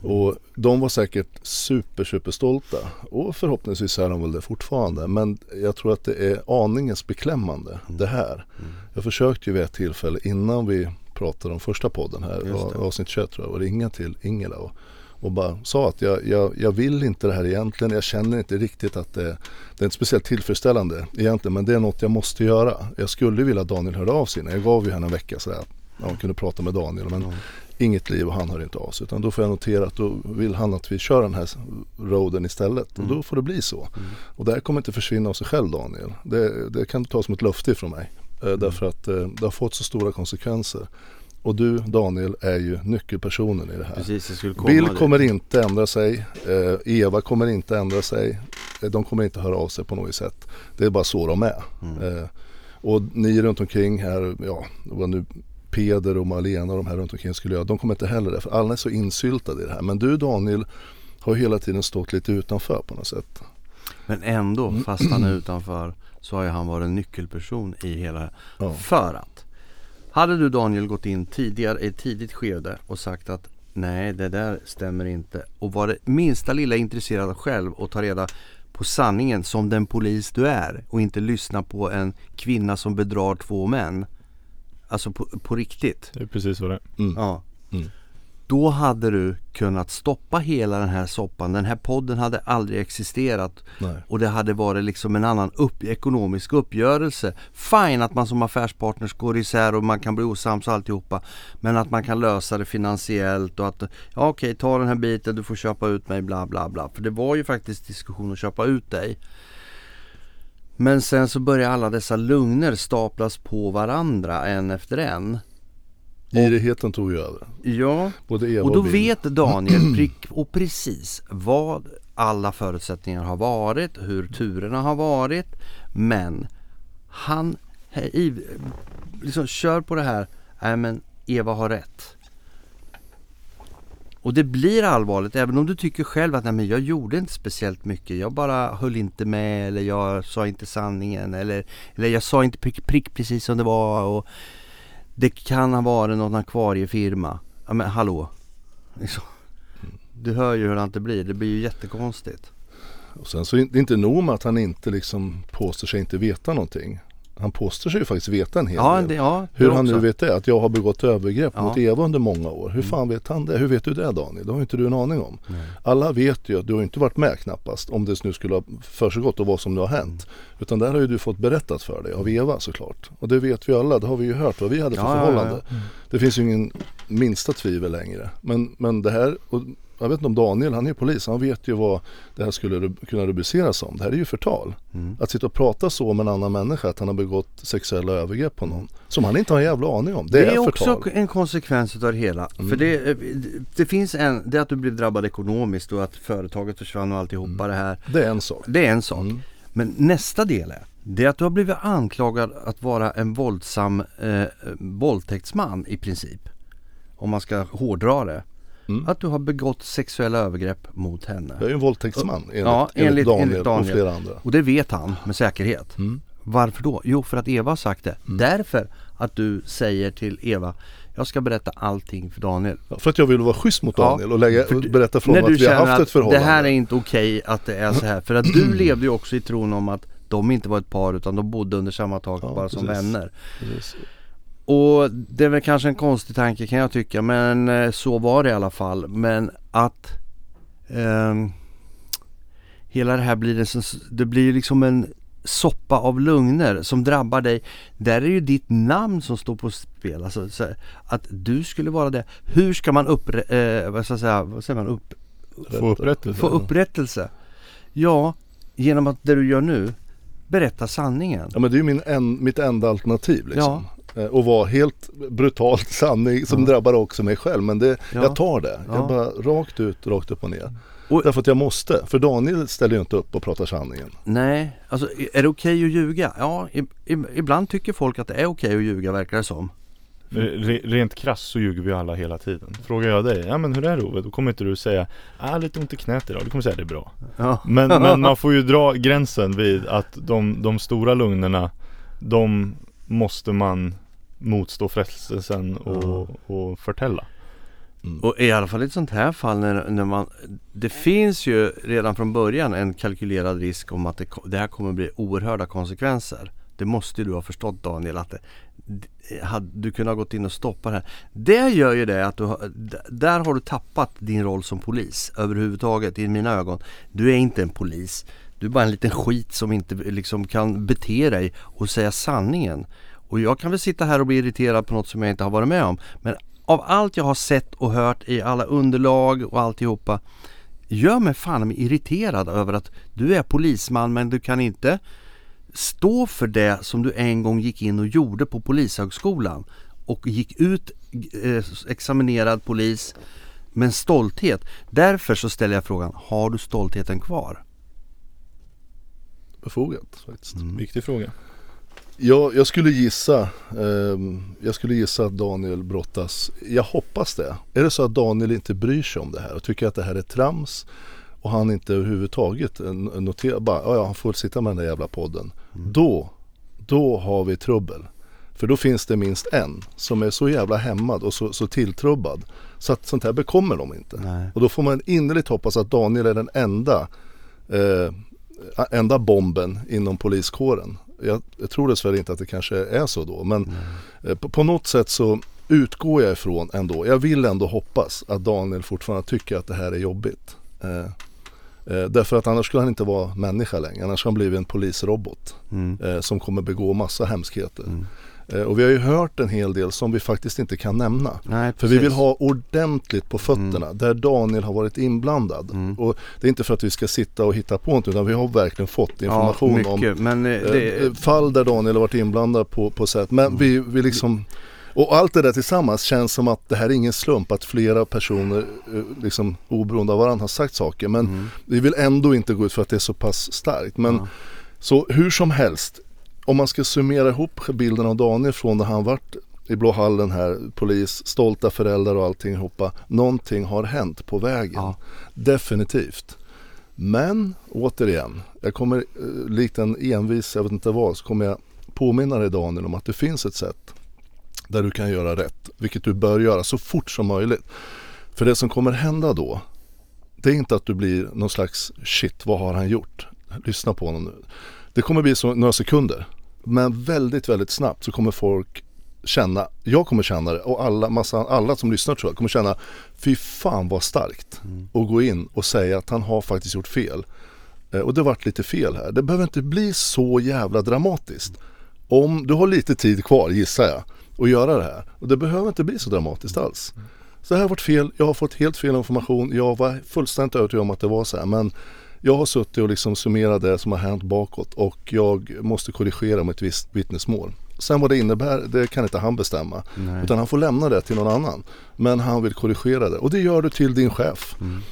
Och de var säkert super, super stolta och förhoppningsvis är de väl det fortfarande. Men jag tror att det är aningens beklämmande det här. Mm. Jag försökte ju vid ett tillfälle innan vi pratade om första podden här, avsnitt 21 tror jag, och ringa till Ingela och, och bara sa att jag, jag, jag vill inte det här egentligen. Jag känner inte riktigt att det, det är inte speciellt tillfredsställande egentligen men det är något jag måste göra. Jag skulle vilja att Daniel hörde av sig. Jag gav ju henne en vecka sådär att hon kunde prata med Daniel men Ja. inget liv och han hör inte av sig. Utan då får jag notera att då vill han att vi kör den här roaden istället. Mm. Och då får det bli så. Mm. Och det här kommer inte försvinna av sig själv Daniel. Det, det kan du ta som ett löfte från mig. Eh, Mm. Därför att eh, det har fått så stora konsekvenser. Och du Daniel är ju nyckelpersonen i det här. Precis, Bill dit. kommer inte ändra sig. Eh, Eva kommer inte ändra sig. Eh, de kommer inte höra av sig på något sätt. Det är bara så de är. Mm. Eh, och ni runt omkring här, ja, vad nu Peder och Malena och de här runt omkring skulle göra, de kommer inte heller det. För alla är så insyltade i det här. Men du Daniel har hela tiden stått lite utanför på något sätt. Men ändå, Mm. fast han är utanför så har ju han varit en nyckelperson i hela Ja. För att Hade du Daniel gått in tidigare i ett tidigt skede och sagt att Nej det där stämmer inte och var det minsta lilla intresserad själv och ta reda på sanningen som den polis du är och inte lyssna på en kvinna som bedrar två män Alltså på, på riktigt Det är precis vad det är. Mm. Ja Mm. Då hade du kunnat stoppa hela den här soppan. Den här podden hade aldrig existerat Nej. och det hade varit liksom en annan upp, ekonomisk uppgörelse. Fine att man som affärspartners går isär och man kan bli osams och alltihopa. Men att man kan lösa det finansiellt och att ja okej ta den här biten, du får köpa ut mig bla bla bla. För det var ju faktiskt diskussion att köpa ut dig. Men sen så börjar alla dessa lugner staplas på varandra en efter en. Girigheten tog ju över. Ja, Både Eva och då Bill. vet Daniel prick och precis vad alla förutsättningar har varit, hur turerna har varit. Men han hej, liksom kör på det här, nej men Eva har rätt. Och det blir allvarligt även om du tycker själv att nej men jag gjorde inte speciellt mycket. Jag bara höll inte med eller jag sa inte sanningen eller, eller jag sa inte prick, prick precis som det var. Och det kan ha varit någon akvariefirma. Ja men hallå. Du hör ju hur det inte blir. Det blir ju jättekonstigt. Och sen så är det inte nog med att han inte liksom påstår sig inte veta någonting. Han påstår sig ju faktiskt veta en hel Ja, del. det, ja Hur han nu också. vet det, att jag har begått övergrepp Ja. mot Eva under många år. Hur fan vet han det? Hur vet du det Daniel? Det har inte du en aning om. Nej. Alla vet ju att du har inte varit med knappast om det nu skulle ha försiggått och vad som nu har hänt. Mm. Utan där har ju du fått berättat för dig av Eva såklart. Och det vet vi alla, det har vi ju hört vad vi hade för Ja, förhållande. Det finns ju ingen minsta tvivel längre. Men, men det här, och jag vet inte om Daniel, han är ju polis, han vet ju vad det här skulle kunna rubriceras som. Det här är ju förtal. Mm. Att sitta och prata så med en annan människa att han har begått sexuella övergrepp på någon. Som han inte har en jävla aning om. Det, Det är, är också förtal. en konsekvens utav det hela. Mm. För det, det finns en, det att du blir drabbad ekonomiskt och att företaget försvann och alltihopa det här. Det är en sak. Det är en sak. Mm. Men nästa del är, det är att du har blivit anklagad att vara en våldsam eh, våldtäktsman i princip. Om man ska hårdra det. Mm. Att du har begått sexuella övergrepp mot henne. Jag är ju en våldtäktsman enligt, Ja, enligt, Daniel, enligt Daniel. och flera andra. Och det vet han med säkerhet. Mm. Varför då? Jo, för att Eva har sagt det. Därför att du säger till Eva Jag ska berätta allting för Daniel. Ja, för att jag vill vara schysst mot Ja, Daniel och, lägga, för berätta för honom att vi har haft ett förhållande. det här är inte okej att det är så här. För att du levde ju också i tron om att de inte var ett par utan de bodde under samma tak Ja, bara som precis. vänner. Precis. Och det är väl kanske en konstig tanke kan jag tycka men eh, så var det i alla fall. Men att ehm, hela det här blir en, det blir liksom en soppa av lugner som drabbar dig. Där är ju ditt namn som står på spel. Alltså, att du skulle vara det. Hur ska man upp, eh, vad ska säga, vad säger man, upp, Få upprättelse. få upprättelse? Ja, genom att det du gör nu berätta sanningen. Ja men det är ju min en, mitt enda alternativ liksom. Ja. Och vara helt brutalt sanning som ja. drabbar också mig själv. Men det, ja. jag tar det. Jag bara rakt ut, rakt upp och ner. Och, Därför att jag måste. För Daniel ställer ju inte upp och pratar sanningen. Nej, alltså är det okej okay att ljuga? Ja, ibland tycker folk att det är okej okay att ljuga verkar det som. Rent krass så ljuger vi alla hela tiden. Frågar jag dig, ja men hur är det Ove? Då kommer inte du säga, ah lite ont i knät idag. Du kommer säga det är bra. Ja. Men, men man får ju dra gränsen vid att de, de stora lugnerna, de måste man motstå frestelsen och, och förtälla. Mm. Och i alla fall i ett sånt här fall när, när man Det finns ju redan från början en kalkylerad risk om att det, det här kommer bli oerhörda konsekvenser. Det måste du ha förstått Daniel att det, hade du kunnat gått in och stoppa det här. Det gör ju det att du har, där har du tappat din roll som polis överhuvudtaget i mina ögon. Du är inte en polis. Du är bara en liten skit som inte liksom kan bete dig och säga sanningen. Och jag kan väl sitta här och bli irriterad på något som jag inte har varit med om. Men av allt jag har sett och hört i alla underlag och alltihopa gör mig fan irriterad över att du är polisman men du kan inte stå för det som du en gång gick in och gjorde på Polishögskolan och gick ut eh, examinerad polis med stolthet. Därför så ställer jag frågan, har du stoltheten kvar? Befogat faktiskt. Mm. Viktig fråga. Jag, jag skulle gissa eh, Jag skulle gissa att Daniel brottas Jag hoppas det. Är det så att Daniel inte bryr sig om det här och tycker att det här är trams och han inte överhuvudtaget noterar, bara ja, han får sitta med den där jävla podden. Mm. Då, då har vi trubbel. För då finns det minst en som är så jävla hämmad och så, så tilltrubbad. Så att sånt här bekommer de inte. Nej. Och då får man innerligt hoppas att Daniel är den enda eh, enda bomben inom poliskåren. Jag, jag tror dessvärre inte att det kanske är så då. Men eh, på, på, något sätt så utgår jag ifrån ändå. Jag vill ändå hoppas att Daniel fortfarande tycker att det här är jobbigt. Eh, Eh, därför att annars skulle han inte vara människa längre. Annars skulle han blivit en polisrobot mm. eh, som kommer begå massa hemskheter. Mm. Eh, och vi har ju hört en hel del som vi faktiskt inte kan nämna. Nej, för vi vill ha ordentligt på fötterna mm. där Daniel har varit inblandad. Mm. Och det är inte för att vi ska sitta och hitta på något utan vi har verkligen fått information ja, om men, eh, det... Eh, fall där Daniel har varit inblandad på, på sätt. Men mm. vi, vi liksom och allt det där tillsammans känns som att det här är ingen slump att flera personer liksom oberoende av varandra har sagt saker. Men mm. vi vill ändå inte gå ut för att det är så pass starkt. Men ja. så hur som helst, om man ska summera ihop bilden av Daniel från när han varit i Blå hallen här, polis, stolta föräldrar och allting hoppa. Någonting har hänt på vägen. Ja. Definitivt. Men återigen, jag kommer eh, likt en envis, jag vet inte vad, så kommer jag påminna dig Daniel om att det finns ett sätt där du kan göra rätt. Vilket du bör göra så fort som möjligt. För det som kommer hända då, det är inte att du blir någon slags shit, vad har han gjort? Lyssna på honom nu. Det kommer bli så några sekunder. Men väldigt, väldigt snabbt så kommer folk känna, jag kommer känna det och alla, massa, alla som lyssnar tror jag kommer känna Fy fan vad starkt mm. och gå in och säga att han har faktiskt gjort fel. Eh, och det vart lite fel här. Det behöver inte bli så jävla dramatiskt. Om du har lite tid kvar gissar jag och göra det här. Och det behöver inte bli så dramatiskt alls. Så det här har varit fel, jag har fått helt fel information. Jag var fullständigt övertygad om att det var så här. Men jag har suttit och liksom summerat det som har hänt bakåt och jag måste korrigera med ett visst vittnesmål. Sen vad det innebär, det kan inte han bestämma. Nej. Utan han får lämna det till någon annan. Men han vill korrigera det och det gör du till din chef. Mm.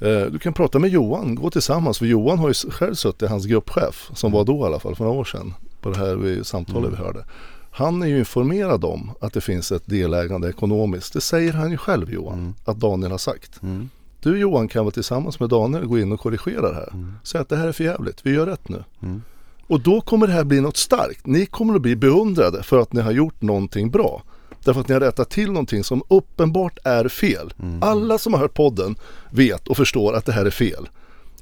Eh, du kan prata med Johan, gå tillsammans. För Johan har ju själv suttit, hans gruppchef, som var då i alla fall för några år sedan. På det här samtalet mm. vi hörde. Han är ju informerad om att det finns ett delägande ekonomiskt. Det säger han ju själv Johan, mm. att Daniel har sagt. Mm. Du Johan kan väl tillsammans med Daniel gå in och korrigera det här. Mm. Säga att det här är för jävligt, vi gör rätt nu. Mm. Och då kommer det här bli något starkt. Ni kommer att bli beundrade för att ni har gjort någonting bra. Därför att ni har rättat till någonting som uppenbart är fel. Mm. Alla som har hört podden vet och förstår att det här är fel.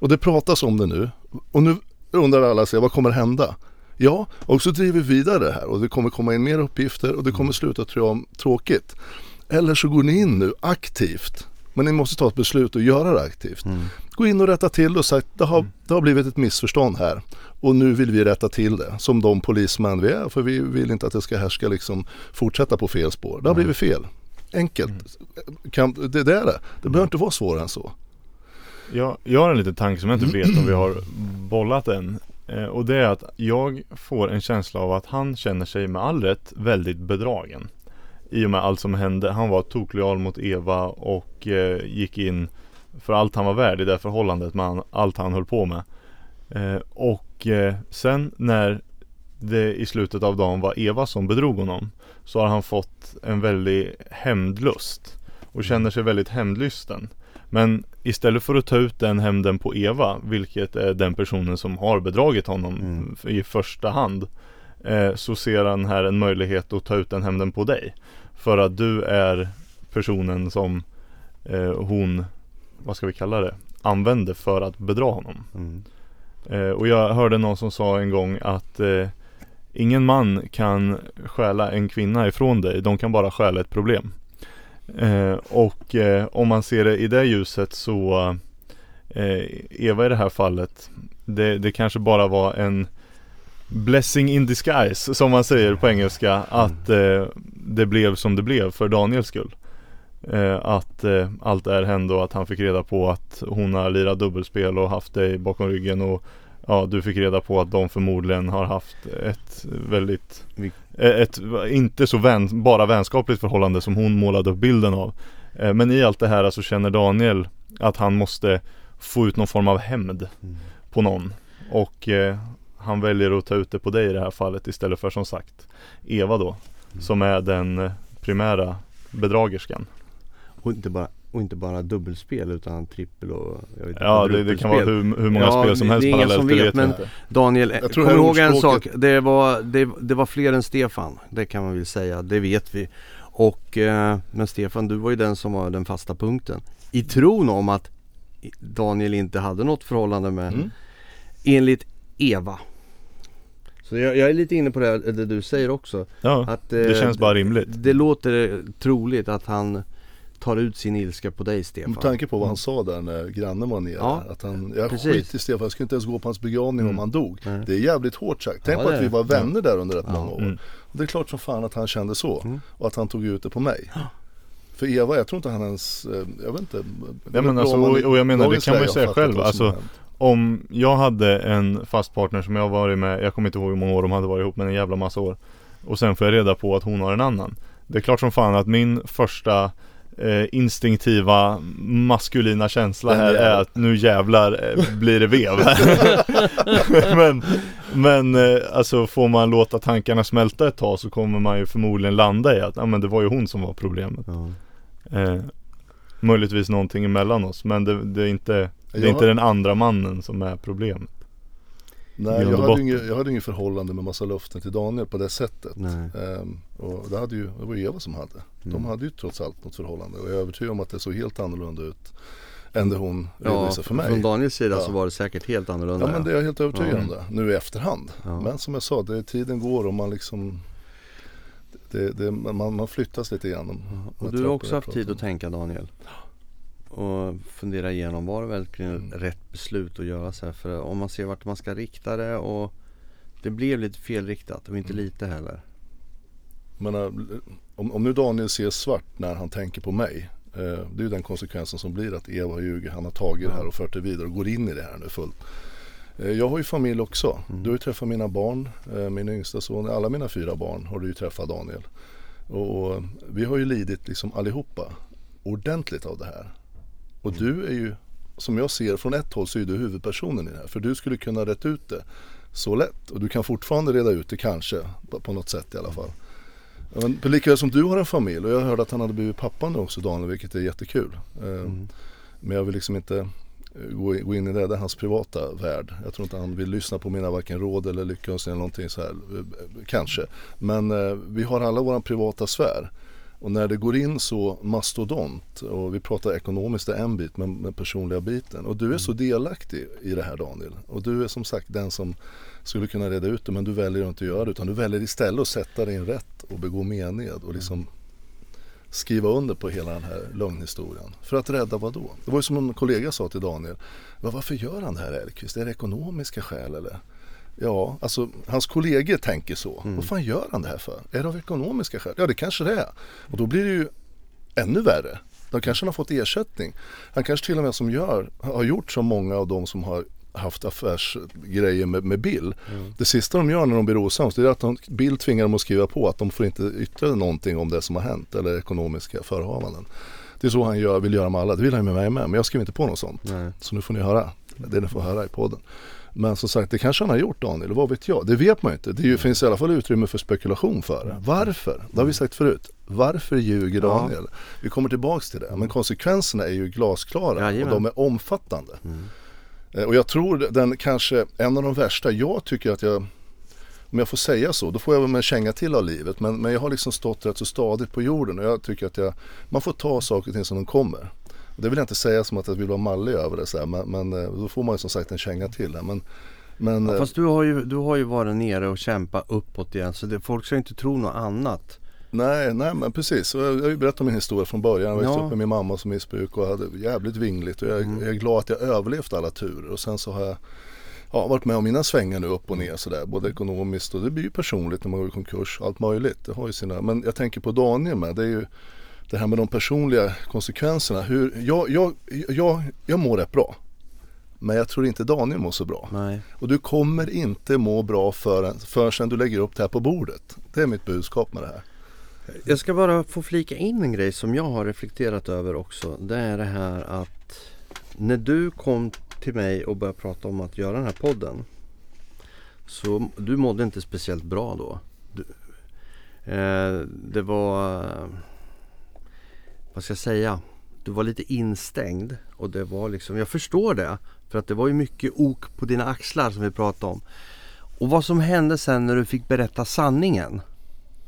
Och det pratas om det nu. Och nu undrar alla sig, vad kommer hända? Ja, och så driver vi vidare det här och det kommer komma in mer uppgifter och det kommer sluta tror jag, tråkigt. Eller så går ni in nu aktivt. Men ni måste ta ett beslut och göra det aktivt. Mm. Gå in och rätta till och säga att det har, det har blivit ett missförstånd här. Och nu vill vi rätta till det som de polismän vi är. För vi vill inte att det ska härska liksom fortsätta på fel spår. Det har blivit fel. Enkelt. Mm. Kan, det, det är det. Det behöver inte vara svårare än så. Jag, jag har en liten tanke som jag inte vet om vi har bollat än. Eh, och det är att jag får en känsla av att han känner sig med all rätt väldigt bedragen. I och med allt som hände. Han var toklojal mot Eva och eh, gick in för allt han var värd i det förhållandet med allt han höll på med. Eh, och eh, sen när det i slutet av dagen var Eva som bedrog honom så har han fått en väldig hämndlust och känner sig väldigt hämndlysten. Men istället för att ta ut den hämnden på Eva, vilket är den personen som har bedragit honom mm. i första hand eh, Så ser han här en möjlighet att ta ut den hämnden på dig. För att du är personen som eh, hon, vad ska vi kalla det, använde för att bedra honom. Mm. eh, Och jag hörde någon som sa en gång att eh, Ingen man kan stjäla en kvinna ifrån dig, de kan bara stjäla ett problem. Eh, och eh, om man ser det i det ljuset så Eva i det här fallet det, det kanske bara var en Blessing in disguise som man säger på engelska att eh, det blev som det blev för Daniels skull. Eh, att eh, allt är hände och att han fick reda på att hon har lirat dubbelspel och haft dig bakom ryggen och ja, du fick reda på att de förmodligen har haft ett väldigt eh, ett, inte så vän, bara vänskapligt förhållande som hon målade upp bilden av. Eh, men i allt det här så känner Daniel att han måste få ut någon form av hämnd mm. på någon. Och eh, han väljer att ta ut det på dig i det här fallet istället för som sagt Eva då. Mm. Som är den eh, primära bedragerskan. Och inte bara och inte bara dubbelspel utan trippel och jag vet inte, Ja det, det, kan vara hur, hur många ja, spel som helst parallellt, som vet, det vet men inte. Daniel, kom ihåg en sak. Det var, det, det, var fler än Stefan. Det kan man väl säga, det vet vi. Och, eh, men Stefan, du var ju den som var den fasta punkten. I tron om att Daniel inte hade något förhållande med, mm. enligt Eva. Så jag, jag, är lite inne på det, det du säger också. Ja, att, det eh, känns bara rimligt. Det låter troligt att han tar ut sin ilska på dig Stefan. Med tanke på vad han mm. sa där när grannen var nere. Ja, att han, jag precis. skit i Stefan, jag skulle inte ens gå på hans begravning mm. om han dog. Mm. Det är jävligt hårt sagt. Tänk ja, på att vi var vänner där under rätt ja. många år. Mm. Och det är klart som fan att han kände så. Mm. Och att han tog ut det på mig. För Eva, jag tror inte han ens, eh, jag vet inte. Ja, men alltså, och, och jag menar det kan man ju säga själv. Alltså, om jag hade en fast partner som jag varit med, jag kommer inte ihåg hur många år de hade varit ihop men en jävla massa år. Och sen får jag reda på att hon har en annan. Det är klart som fan att min första eh, instinktiva maskulina känsla här är att nu jävlar eh, blir det vev Men, men eh, alltså får man låta tankarna smälta ett tag så kommer man ju förmodligen landa i att ja, men det var ju hon som var problemet. Ja. Eh, möjligtvis någonting emellan oss men det, det är inte det är inte den andra mannen som är problemet. Nej, jag hade, inget, jag hade inget förhållande med massa löften till Daniel på det sättet. Ehm, och det, hade ju, det var ju Eva som hade. Mm. De hade ju trots allt något förhållande. Och jag är övertygad om att det såg helt annorlunda ut än det hon redovisade för mig. Från Daniels sida ja. så var det säkert helt annorlunda. Ja men det är jag helt övertygad ja. om det. Nu i efterhand. Ja. Men som jag sa, det, tiden går och man liksom det, det, man, man flyttas lite grann. Och du har också haft tid att tänka Daniel och fundera igenom var det verkligen mm. rätt beslut att göra så här. För om man ser vart man ska rikta det och det blev lite felriktat och inte mm. lite heller. Men äh, om, om nu Daniel ser svart när han tänker på mig. Eh, det är ju den konsekvensen som blir att Eva ljuger. Han har tagit det här och fört det vidare och går in i det här nu fullt. Eh, jag har ju familj också. Mm. Du har ju träffat mina barn, eh, min yngsta son. Alla mina fyra barn har du ju träffat Daniel. Och, och vi har ju lidit liksom allihopa ordentligt av det här. Och du är ju, som jag ser från ett håll så är du huvudpersonen i det här. För du skulle kunna rätta ut det så lätt. Och du kan fortfarande reda ut det kanske, på något sätt i alla fall. Men lika som du har en familj och jag hörde att han hade blivit pappa nu också Daniel, vilket är jättekul. Eh, mm. Men jag vill liksom inte eh, gå in i det, det är hans privata värld. Jag tror inte han vill lyssna på mina varken råd eller lyckönskningar eller någonting så här. Eh, kanske. Men vi har alla våran privata sfär. Och när det går in så mastodont och vi pratar ekonomiskt är en bit men den personliga biten och du är så mm. delaktig i det här Daniel och du är som sagt den som skulle kunna reda ut det men du väljer att inte göra det utan du väljer istället att sätta en rätt och begå mened och liksom skriva under på hela den här lögnhistorien. För att rädda vad då? Det var ju som en kollega sa till Daniel. Varför gör han det här Elkvist? Är det ekonomiska skäl eller? Ja, alltså hans kollegor tänker så. Mm. Vad fan gör han det här för? Är det av ekonomiska skäl? Ja, det kanske det är. Och då blir det ju ännu värre. Då kanske han har fått ersättning. Han kanske till och med som gör, har gjort som många av de som har haft affärsgrejer med, med Bill. Mm. Det sista de gör när de blir osams det är att de, Bill tvingar dem att skriva på att de får inte yttra någonting om det som har hänt eller ekonomiska förehavanden. Det är så han gör, vill göra med alla. Det vill han med mig med. Men jag skriver inte på något sånt. Nej. Så nu får ni höra det ni får höra i podden. Men som sagt, det kanske han har gjort Daniel, vad vet jag? Det vet man ju inte. Det ju, finns i alla fall utrymme för spekulation för det. Varför? Det har vi sagt förut. Varför ljuger Daniel? Ja. Vi kommer tillbaks till det. Men konsekvenserna är ju glasklara ja, och de är omfattande. Mm. Eh, och jag tror den kanske, en av de värsta, jag tycker att jag om jag får säga så, då får jag väl en känga till av livet. Men, men jag har liksom stått rätt så stadigt på jorden och jag tycker att jag, man får ta saker och ting som de kommer. Det vill jag inte säga som att jag vill vara mallig över det så här, men, men, eh, då får man ju som sagt en känga till det. Men, men, ja, eh, fast du har, ju, du har ju varit nere och kämpat uppåt igen så det, folk ska inte tro något annat. Nej, nej men precis. Jag, jag har ju berättat min historia från början. Jag växte ja. upp med min mamma som missbruk och hade jävligt vingligt. Och jag, mm. jag är glad att jag överlevt alla turer. Och sen så har jag ja, varit med om mina svängar nu upp och ner sådär. Både ekonomiskt och det blir ju personligt när man går i konkurs. Allt möjligt. Det har ju sina, men jag tänker på Daniel med. Det är ju det här med de personliga konsekvenserna. Hur, jag, jag, jag, jag mår rätt bra. Men jag tror inte Daniel mår så bra. Nej. Och du kommer inte må bra förrän, förrän du lägger upp det här på bordet. Det är mitt budskap med det här. Jag ska bara få flika in en grej som jag har reflekterat över också. Det är det här att när du kom till mig och började prata om att göra den här podden. Så du mådde inte speciellt bra då. Du, eh, det var vad ska jag säga? Du var lite instängd och det var liksom, jag förstår det. För att det var ju mycket ok på dina axlar som vi pratade om. Och vad som hände sen när du fick berätta sanningen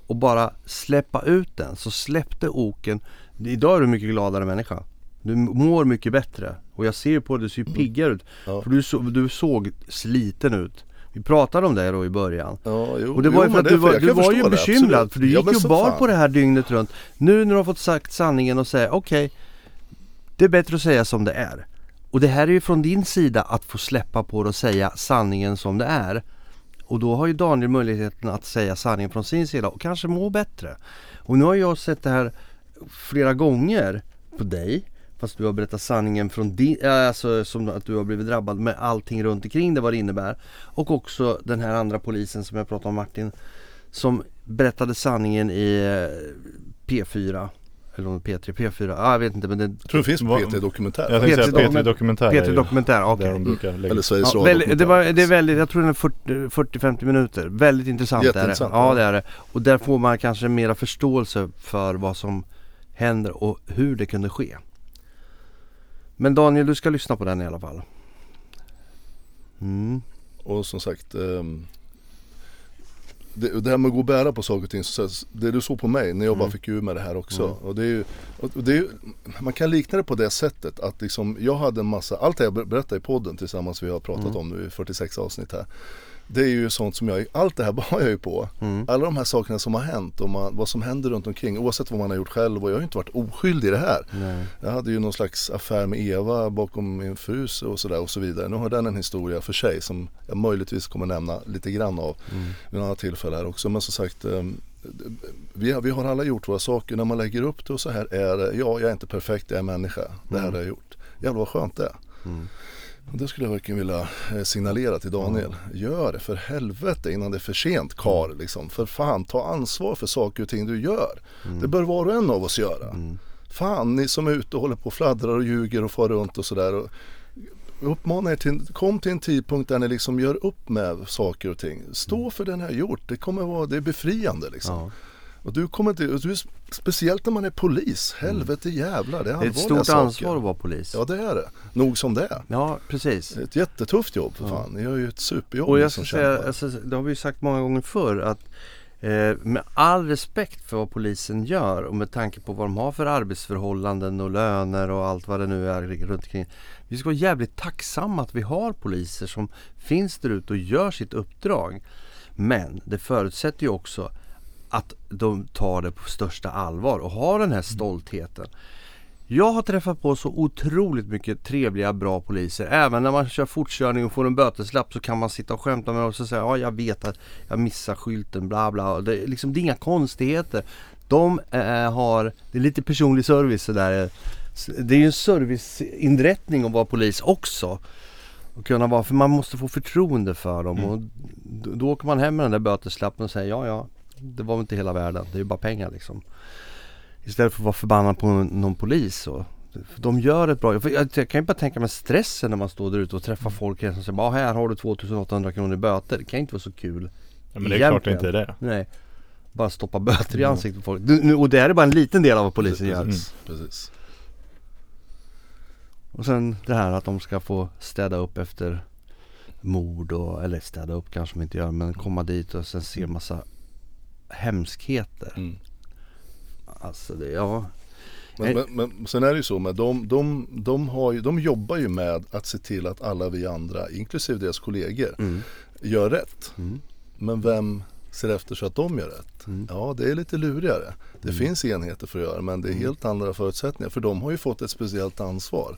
och bara släppa ut den så släppte oken. Idag är du mycket gladare människa. Du mår mycket bättre och jag ser på dig, du ser piggare ut. Ja. För du, så, du såg sliten ut. Vi pratade om det då i början. Ja, jo, och det var ju för att du var, du var ju bekymrad det, för du gick ja, ju bar på det här dygnet runt. Nu när du har fått sagt sanningen och säga okej, okay, det är bättre att säga som det är. Och det här är ju från din sida att få släppa på det och säga sanningen som det är. Och då har ju Daniel möjligheten att säga sanningen från sin sida och kanske må bättre. Och nu har jag sett det här flera gånger på dig Fast du har berättat sanningen från din, alltså som att du har blivit drabbad med allting runt omkring det vad det innebär. Och också den här andra polisen som jag pratade om Martin. Som berättade sanningen i eh, P4 eller om P3, P4, ah, jag vet inte men det Jag tror det finns på P3 Dokumentär. Jag tänkte säga P3 Dokumentär P3 Dokumentär, okej. okay. Eller Sveriges ja, väldigt, det, var, det är väldigt, jag tror den är 40-50 minuter. Väldigt intressant är det. Ja. det är det. Och där får man kanske mera förståelse för vad som händer och hur det kunde ske men Daniel, du ska lyssna på den i alla fall. Mm. Och som sagt um, det, det här med att gå och bära på saker och ting. Så, det du såg på mig när jag bara mm. fick ur med det här också. Mm. Och det är ju, och det är, man kan likna det på det sättet att liksom, jag hade en massa, allt det jag berättar i podden tillsammans vi har pratat mm. om nu i 46 avsnitt här det är ju sånt som jag, allt det här bar jag ju på. Mm. Alla de här sakerna som har hänt och man, vad som händer runt omkring oavsett vad man har gjort själv och jag har ju inte varit oskyldig i det här. Nej. Jag hade ju någon slags affär med Eva bakom min frus och sådär och så vidare. Nu har den en historia för sig som jag möjligtvis kommer nämna lite grann av mm. vid några tillfällen här också. Men som sagt ehm, vi har, vi har alla gjort våra saker. När man lägger upp det och så här är det, ja jag är inte perfekt, jag är människa. Det här mm. har jag gjort. Jävlar vad skönt det är. Mm. Det skulle jag verkligen vilja eh, signalera till Daniel. Gör det för helvete innan det är för sent kar mm. liksom. För fan, ta ansvar för saker och ting du gör. Mm. Det bör var och en av oss göra. Mm. Fan, ni som är ute och håller på och fladdrar och ljuger och far runt och sådär. Uppmanar er till, kom till en tidpunkt där ni liksom gör upp med saker och ting. Stå mm. för det ni har gjort. Det kommer vara, det är befriande liksom. Ja. Och du kommer inte, du, speciellt när man är polis, mm. helvete jävlar det är Det är ett stort saker. ansvar att vara polis. Ja det är det, nog som det är. Ja precis. Det är ett jättetufft jobb för fan, ni gör ju ett superjobb. Och jag ska säga, alltså, det har vi ju sagt många gånger förr att eh, med all respekt för vad polisen gör och med tanke på vad de har för arbetsförhållanden och löner och allt vad det nu är runt omkring. Vi ska vara jävligt tacksamma att vi har poliser som finns där ute och gör sitt uppdrag. Men det förutsätter ju också att de tar det på största allvar och har den här stoltheten. Jag har träffat på så otroligt mycket trevliga, bra poliser. Även när man kör fortkörning och får en böteslapp så kan man sitta och skämta med dem och säga ja jag vet att jag missar skylten bla bla. Det, liksom, det är inga konstigheter. De äh, har, det är lite personlig service sådär. Det är ju en serviceinrättning att vara polis också. Och kunna vara, för man måste få förtroende för dem Mm. och då, då åker man hem med den där böteslappen och säger ja ja Det var väl inte hela världen, det är ju bara pengar liksom Istället för att vara förbannad på någon, polis och för de gör ett bra jag, jag kan ju bara tänka mig stressen när man står där ute och träffar folk som säger bara här har du 2800 kronor i böter. Det kan inte vara så kul. Ja, men det är klart det Egentligen. inte är det. Nej. Bara stoppa böter i ansiktet på folk. Du, och det här är bara en liten del av vad polisen gör. Precis, precis. Och sen det här att de ska få städa upp efter mord och, eller städa upp kanske de inte gör men komma dit och sen se massa hemskheter. Mm. Alltså det, ja. Men, Nej. men, men sen är det ju så med de, de, de, har ju, de jobbar ju med att se till att alla vi andra, inklusive deras kollegor, Mm. gör rätt. Mm. Men vem ser efter så att de gör rätt? Mm. Ja, det är lite lurigare. Det Mm. finns enheter för att göra men det är helt andra förutsättningar. För de har ju fått ett speciellt ansvar.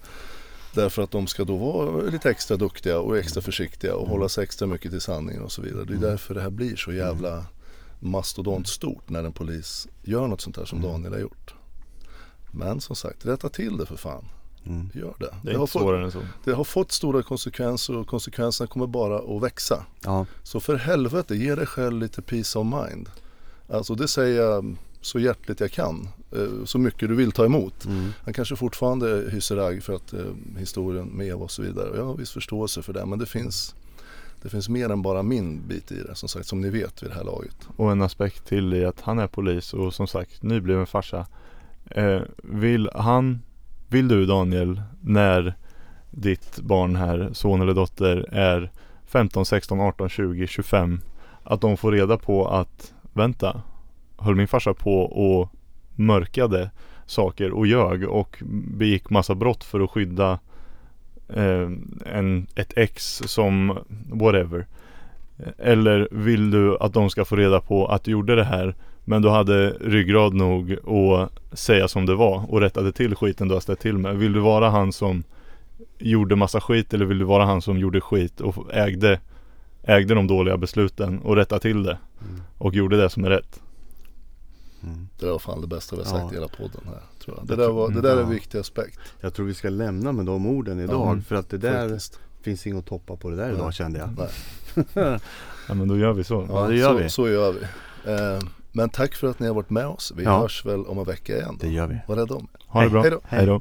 Därför att de ska då vara lite extra duktiga och extra försiktiga och hålla sig extra mycket till sanningen och så vidare. Det är därför det här blir så jävla mastodontstort när en polis gör något sånt här som Daniel har gjort. Men som sagt, rätta till det för fan. Mm. Gör det. Det är har fått, så. det har fått stora konsekvenser och konsekvenserna kommer bara att växa. Ja. Så för helvete, ge dig själv lite peace of mind. Alltså det säger jag så hjärtligt jag kan. Eh, Så mycket du vill ta emot. Mm. Han kanske fortfarande hyser agg för att eh, historien med Eva och så vidare. Jag har viss förståelse för det. Men det finns, det finns mer än bara min bit i det. Som sagt, som ni vet vid det här laget. Och en aspekt till i att han är polis och som sagt nybliven farsa. Eh, vill han, vill du Daniel, när ditt barn här, son eller dotter är 15, 16, 18, 20, 25 att de får reda på att vänta, höll min farsa på och mörkade saker och ljög och begick massa brott för att skydda en, ett ex som whatever. Eller vill du att de ska få reda på att du gjorde det här men du hade ryggrad nog att säga som det var och rättade till skiten du har ställt till med. Vill du vara han som gjorde massa skit eller vill du vara han som gjorde skit och ägde, ägde de dåliga besluten och rätta till det och gjorde det som är rätt? Mm. Det var fan det bästa vi har sagt Ja. i hela podden här. Tror jag. Det, där var, det där är en Ja. viktig aspekt. Jag tror vi ska lämna med de orden idag. Ja, för att det där Faktiskt. finns inget att toppa på det där idag kände jag. Nej. Ja men då gör vi så. Ja, det gör så, vi. Så gör vi. Eh, men tack för att ni har varit med oss. Vi Ja. hörs väl om en vecka igen. Då. Det gör vi. Var rädda om er. Ha det bra. Hej då. Hej då.